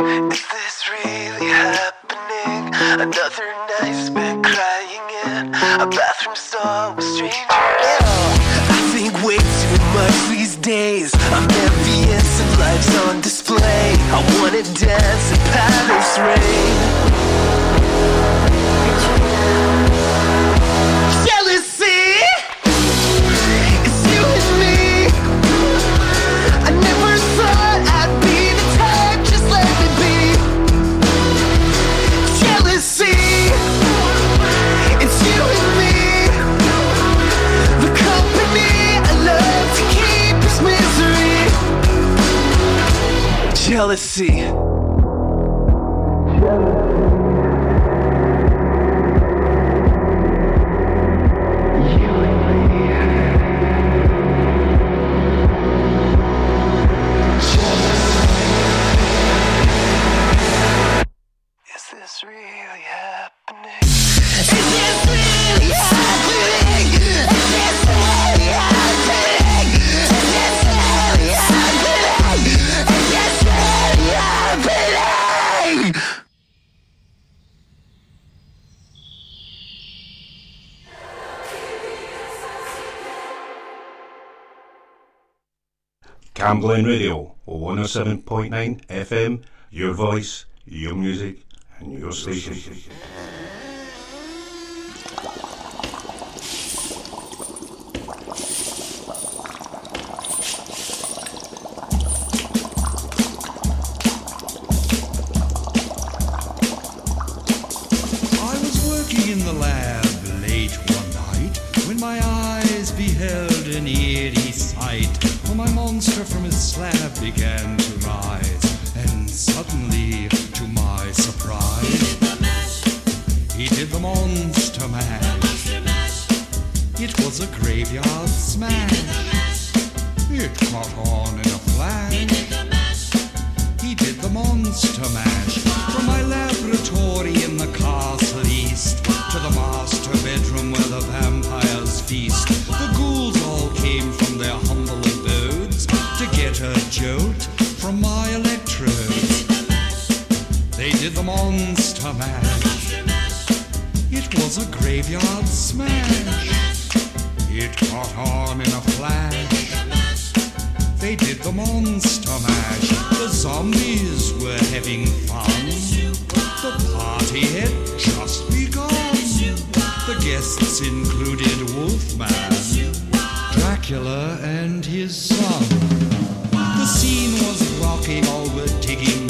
Is this really happening? Another night spent crying in a bathroom stall with strangers. I think way too much these days. I'm envious of life's on display. I wanna dance in Paris rain. Jealousy. Cam Glen Radio, 107.9 FM, your voice, your music, and your station. I was working in the lab late one night when my eyes beheld an eerie sight. My monster from his slab began to rise, and suddenly, to my surprise, he did the monster mash. It was a graveyard smash. It caught on in a flash. He did the monster mash from my laboratory in the castle east to the master bedroom where the vampires feast. A jolt from my electrodes. They did the monster mash. It was a graveyard smash. It caught on in a flash. They did the monster mash. The zombies were having fun. The party had just begun. The guests included Wolfman, Dracula, and his son. Scene was rocking, all the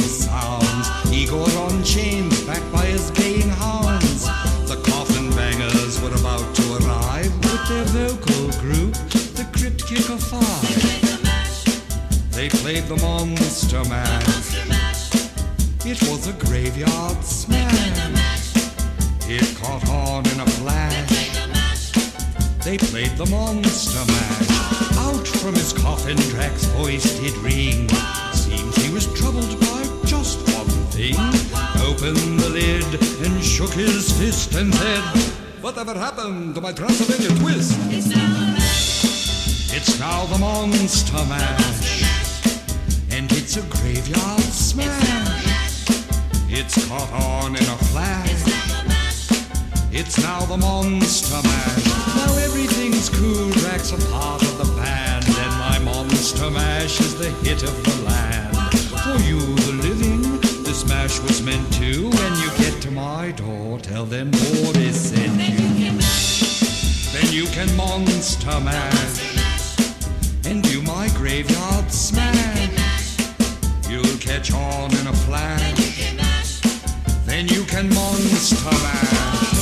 sounds. Igor on chains, backed by his baying hounds. The coffin bangers were about to arrive with their vocal group, the Crypt Kicker Five. They played the monster mash. It was a graveyard smash. It caught on in a flash. They played the monster mash. Out from his coffin, Drac's voice did ring. Seems he was troubled by just one thing. Opened the lid and shook his fist and said, Whatever happened to my Transylvania twist? It's now the monster mash. And it's a graveyard smash. It's caught on in a flash. It's now the monster mash. Now everything's cool. Drac's a part of the band, and my monster mash is the hit of the land. For you, the living, this mash was meant to. When you get to my door, tell them Boris sent you. Then you can monster mash and do my graveyard smash. You'll catch on in a flash. Then you can monster. Mash.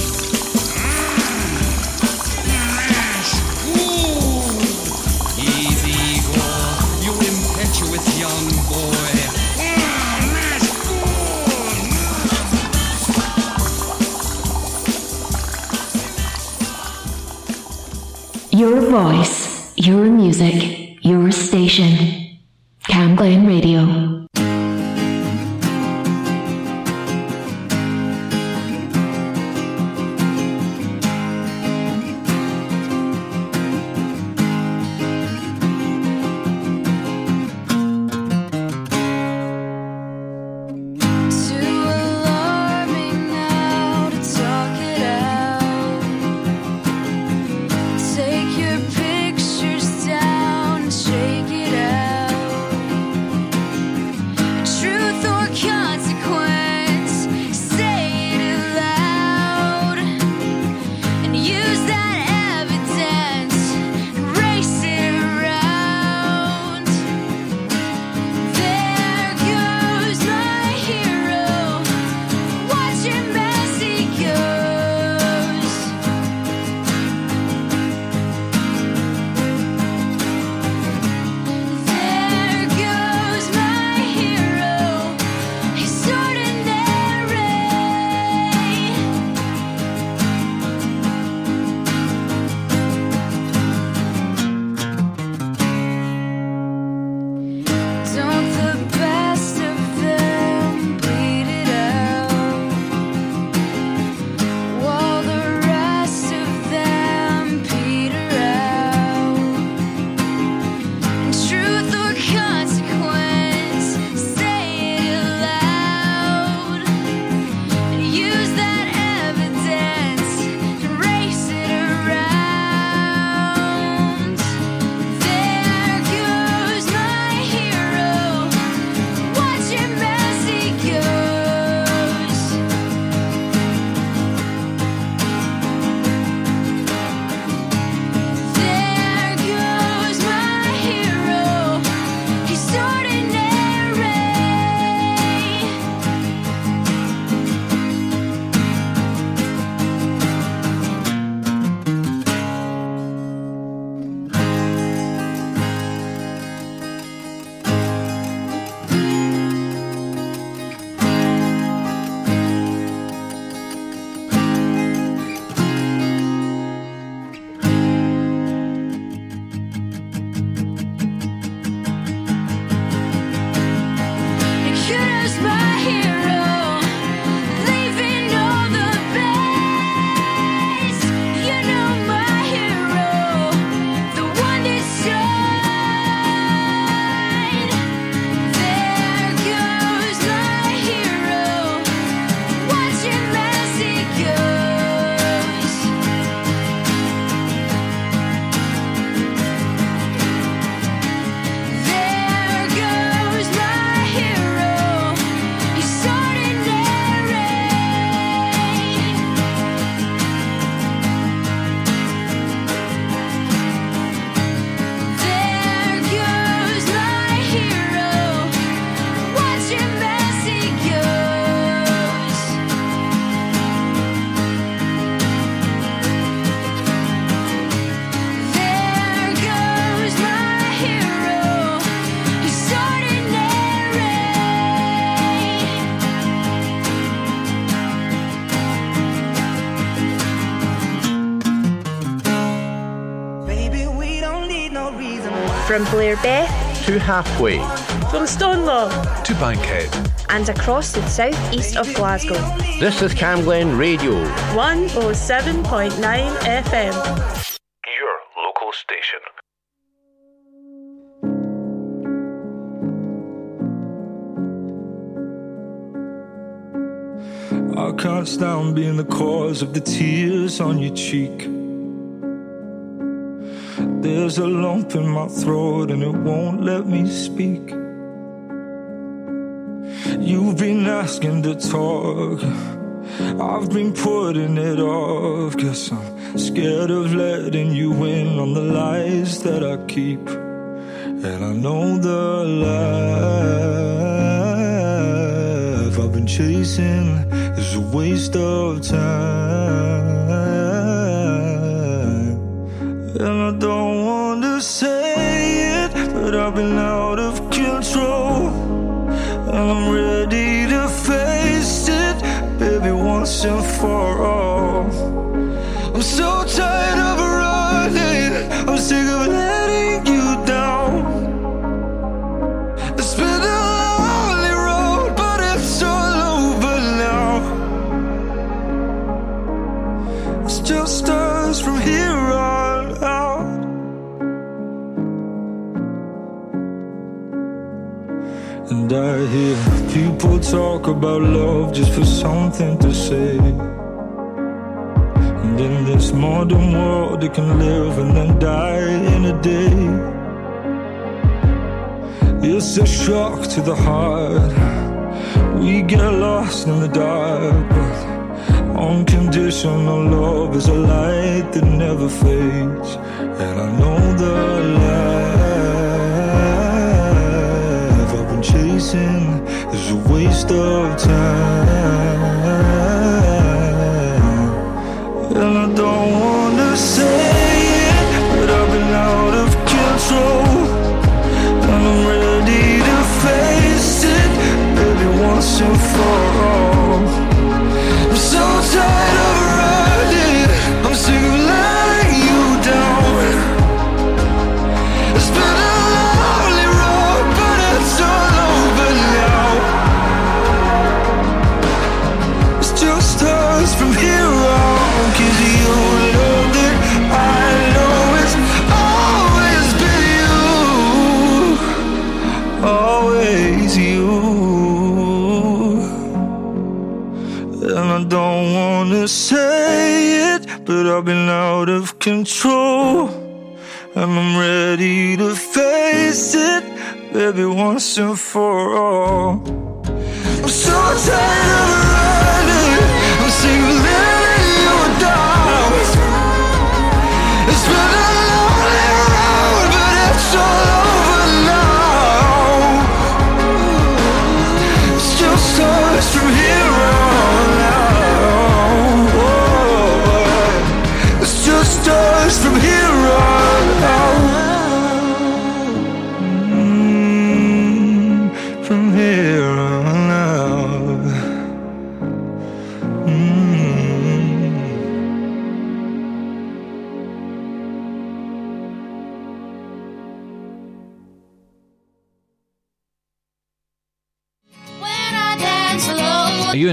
Impetuous young boy. Your voice, your music, your station. Cam Glen Radio. From Blairbeth to halfway. From Stonelaw to Bankhead. And across the southeast of Glasgow. This is Camglen Radio 107.9 FM. Your local station. I can't stand being the cause of the tears on your cheek. There's a lump in my throat and it won't let me speak. You've been asking to talk. I've been putting it off, cause I'm scared of letting you in on the lies that I keep. And I know the life I've been chasing is a waste of time. I've been out of control. And I'm ready to face it, baby, once and for all. Talk about love just for something to say. And in this modern world, it can live and then die in a day. It's a shock to the heart. We get lost in the dark, but unconditional love is a light that never fades. And I know the life I've been chasing is a waste of time. And I don't wanna say it, but I've been out of control. And I'm ready to face it, baby, once and for all. I'm so tired always you. And I don't wanna say it, but I've been out of control. And I'm ready to face it, baby, once and for all. I'm so tired of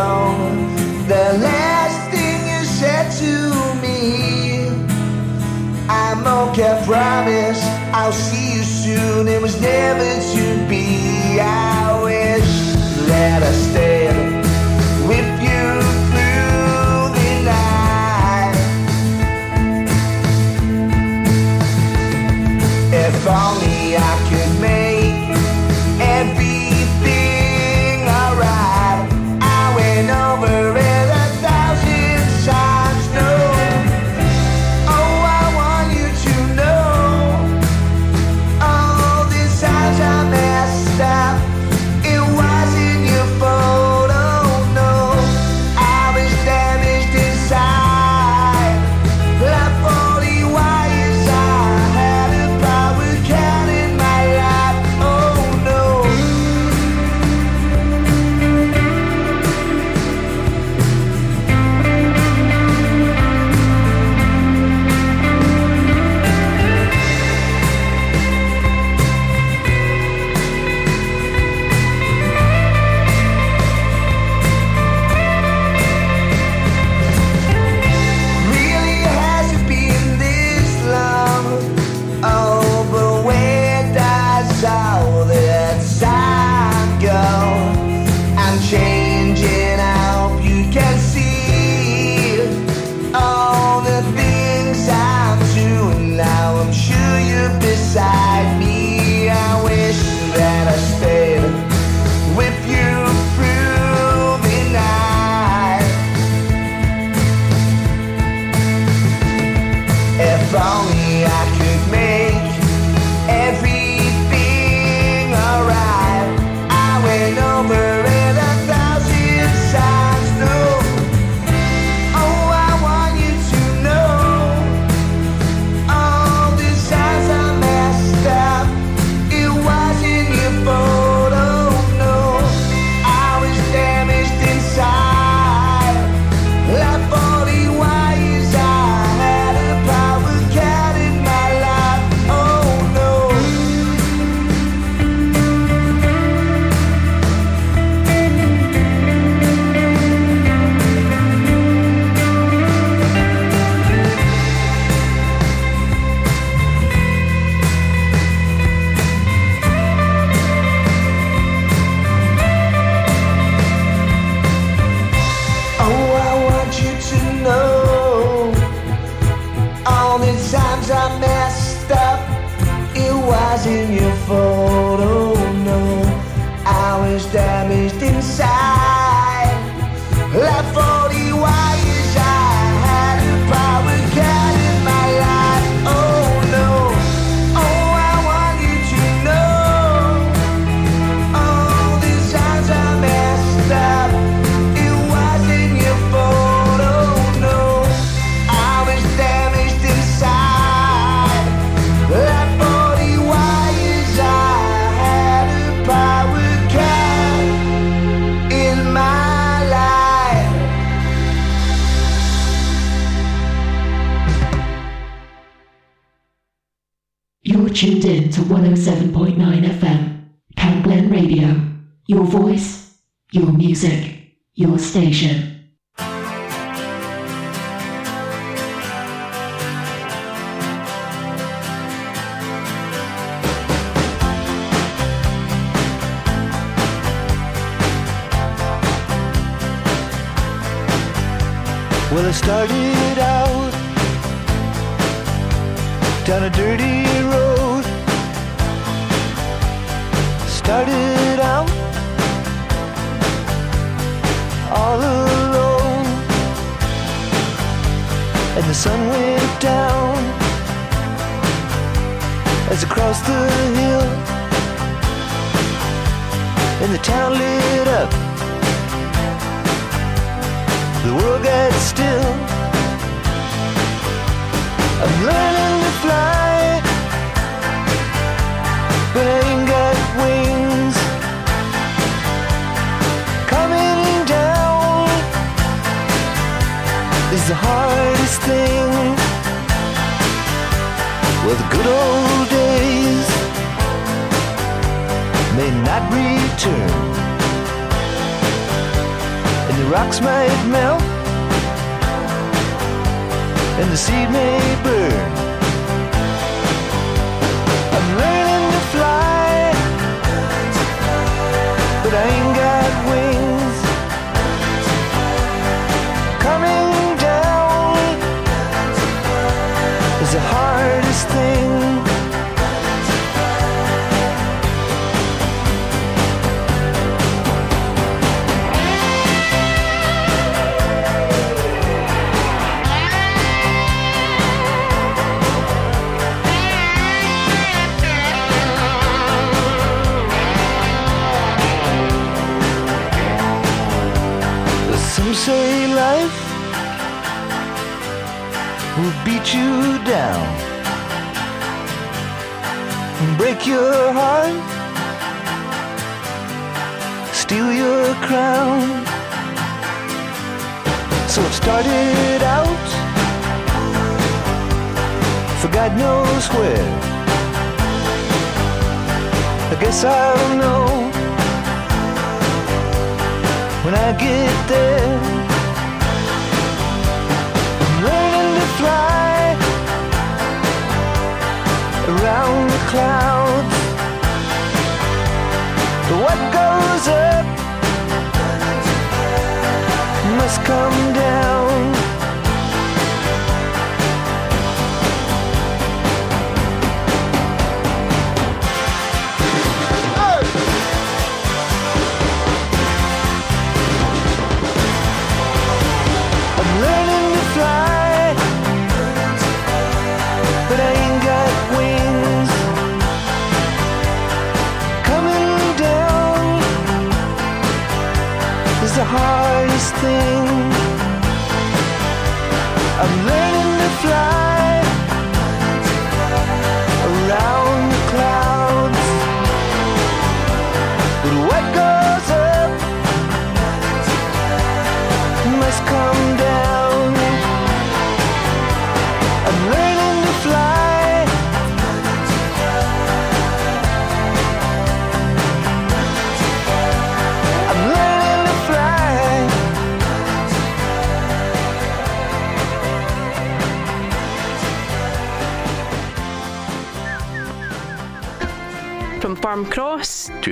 alone. The last thing you said to me, I am okay, promise I'll see you soon. It was never too 107.9 FM. Cam Glen Radio. Your voice, your music, your station. I'm learning to fly, wings. Coming down is the hardest thing. Well, the good old days may not return, and the rocks might melt and the seed may burn. beat you down, break your heart, steal your crown. So it started out for God knows where. I guess I'll know when I get there. around the clouds.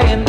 and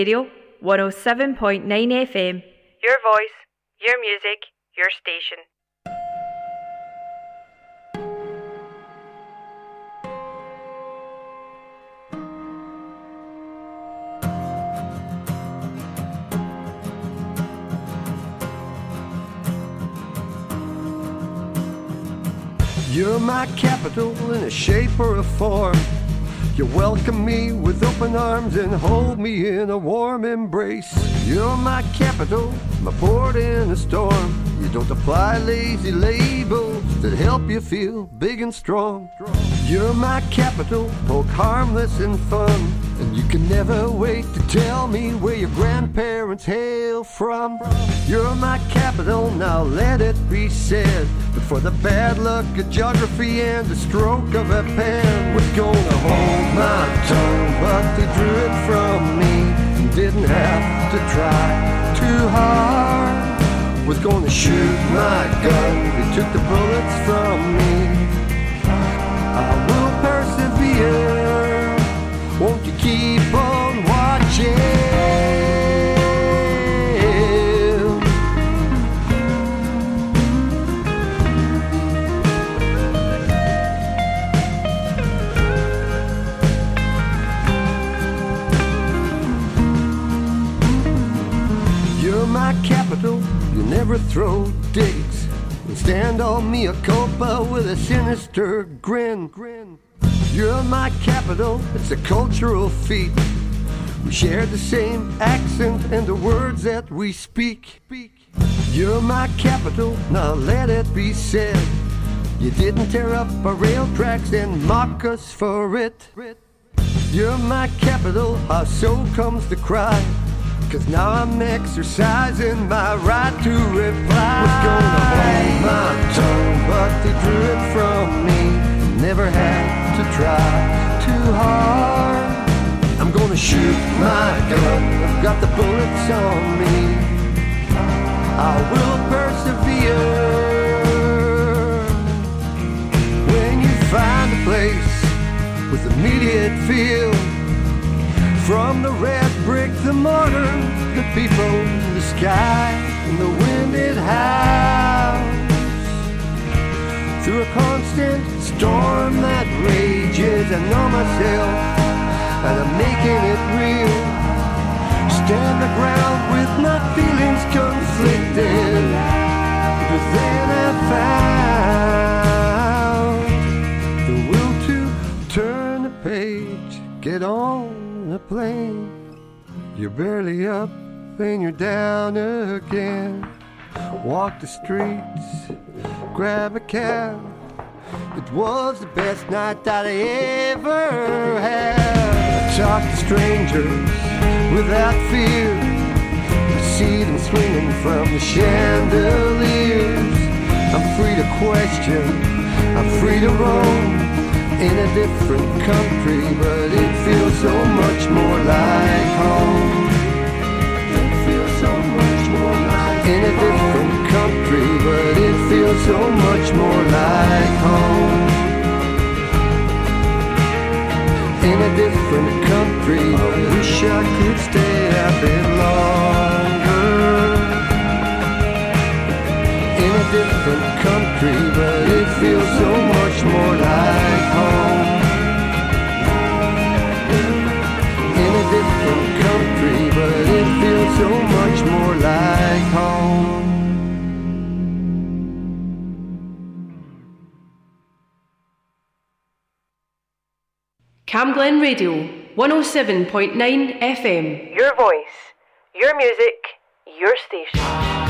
Radio, 107.9 FM. Your voice, your music, your station. You're my capital in a shape or a form. You welcome me with open arms and hold me in a warm embrace. You're my capital, my port in a storm. You don't apply lazy labels that help you feel big and strong. You're my capital, both harmless and fun. And you can never wait to tell me where your grandparents hail from. You're my capital, now let it be said. Before the bad luck of geography and the stroke of a pen was gonna hold my tongue, but they drew it from me and didn't have to try too hard. Was gonna shoot my gun, they took the bullets from me. I will persevere. You never throw digs. And stand on me a copa with a sinister grin. grin. You're my capital, it's a cultural feat. We share the same accent and the words that we speak. You're my capital, now let it be said. You didn't tear up our rail tracks and mock us for it. You're my capital, how so comes the cry. Cause now I'm exercising my right to reply. Was gonna hold my tongue, but they drew it from me. Never had to try too hard. I'm gonna shoot my gun, I've got the bullets on me. I will persevere. When you find a place with immediate feel. From the red brick, the mortar, the people, the sky, and the wind it howls. Through a constant storm that rages, I know myself, and I'm making it real. Stand the ground with my feelings conflicted, but then I found the will to turn the page, get on a plane. You're barely up and you're down again. Walk the streets, grab a cab. It was the best night that I ever had. Talk to strangers without fear. I see them swinging from the chandeliers. I'm free to question, I'm free to roam in a different country, but it feels so much more like home. In a different country, but it feels so much more like home. In a different country, I wish I could stay a bit longer. Different country, but it feels so much more like home. In a different country, but it feels so much more like home. Cam Glen Radio, 107.9 FM. Your voice, your music, your station.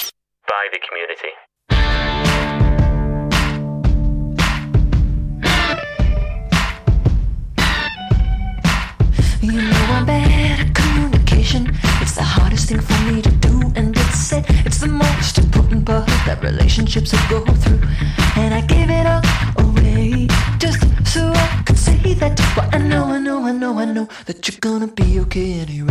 that you're gonna be okay anyway.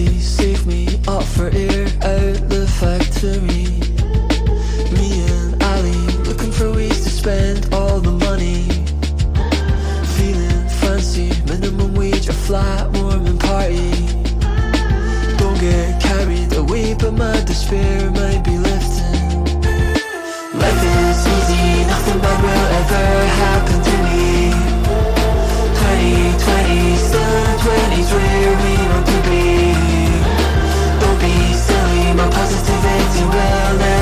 Friday saved me up for air out the factory. Me and Ali looking for ways to spend all the money. Feeling fancy, minimum wage, a flat warming party. Don't get carried away, but my despair might be lifting. Life is easy, nothing bad will ever happen to me. 2020, still in 20s positivity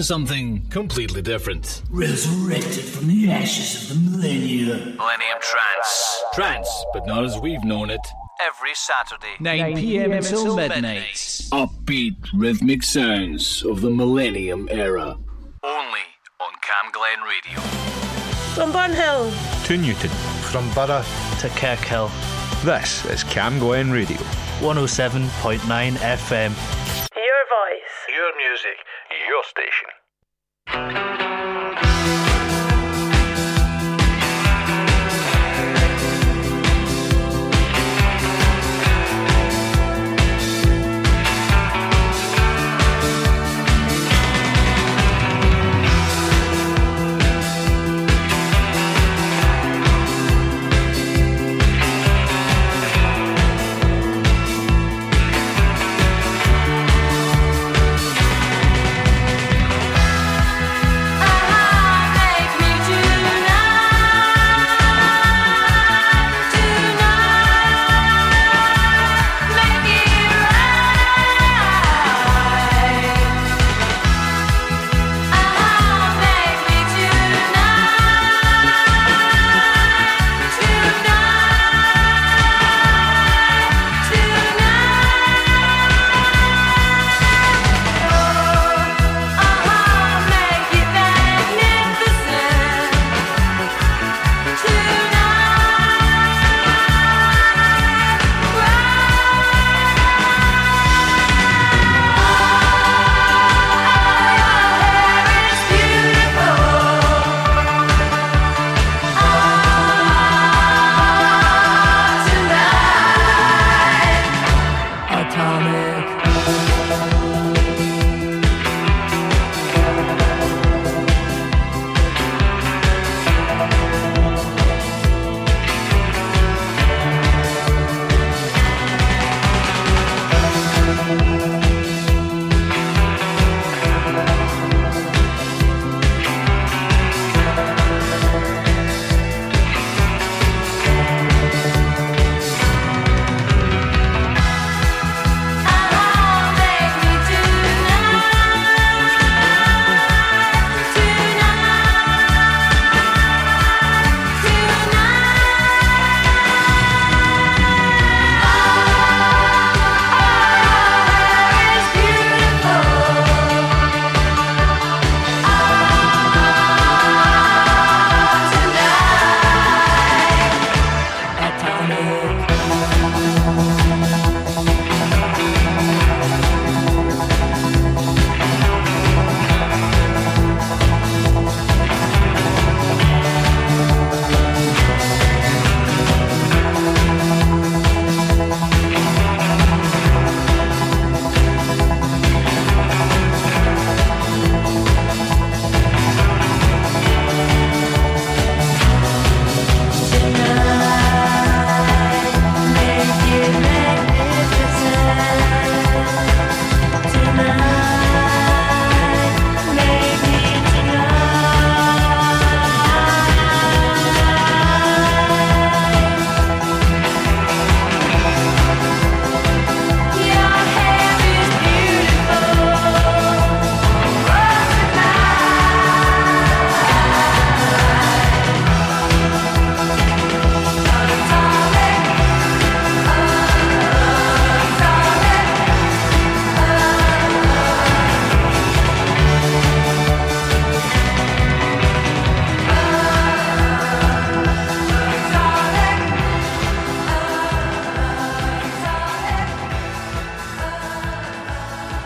for something completely different. Resurrected from the ashes of the millennium. Millennium Trance. Trance, but not as we've known it. Every Saturday, 9 p.m. until midnight. Upbeat rhythmic sounds of the millennium era. Only on Cam Glen Radio. From Burnhill. To Newton. From Burgh to Kirkhill. This is Cam Glen Radio. 107.9 FM. Your voice. Your music, your station.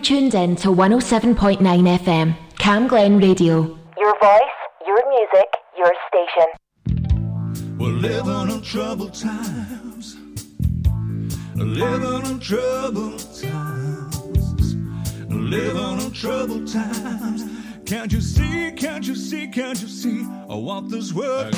You've tuned in to 107.9 FM, Cam Glen Radio. Your voice, your music, your station. We're living in troubled times. Living in troubled times. Living in troubled times. Can't you see? Can't you see? Can't you see? I want this world.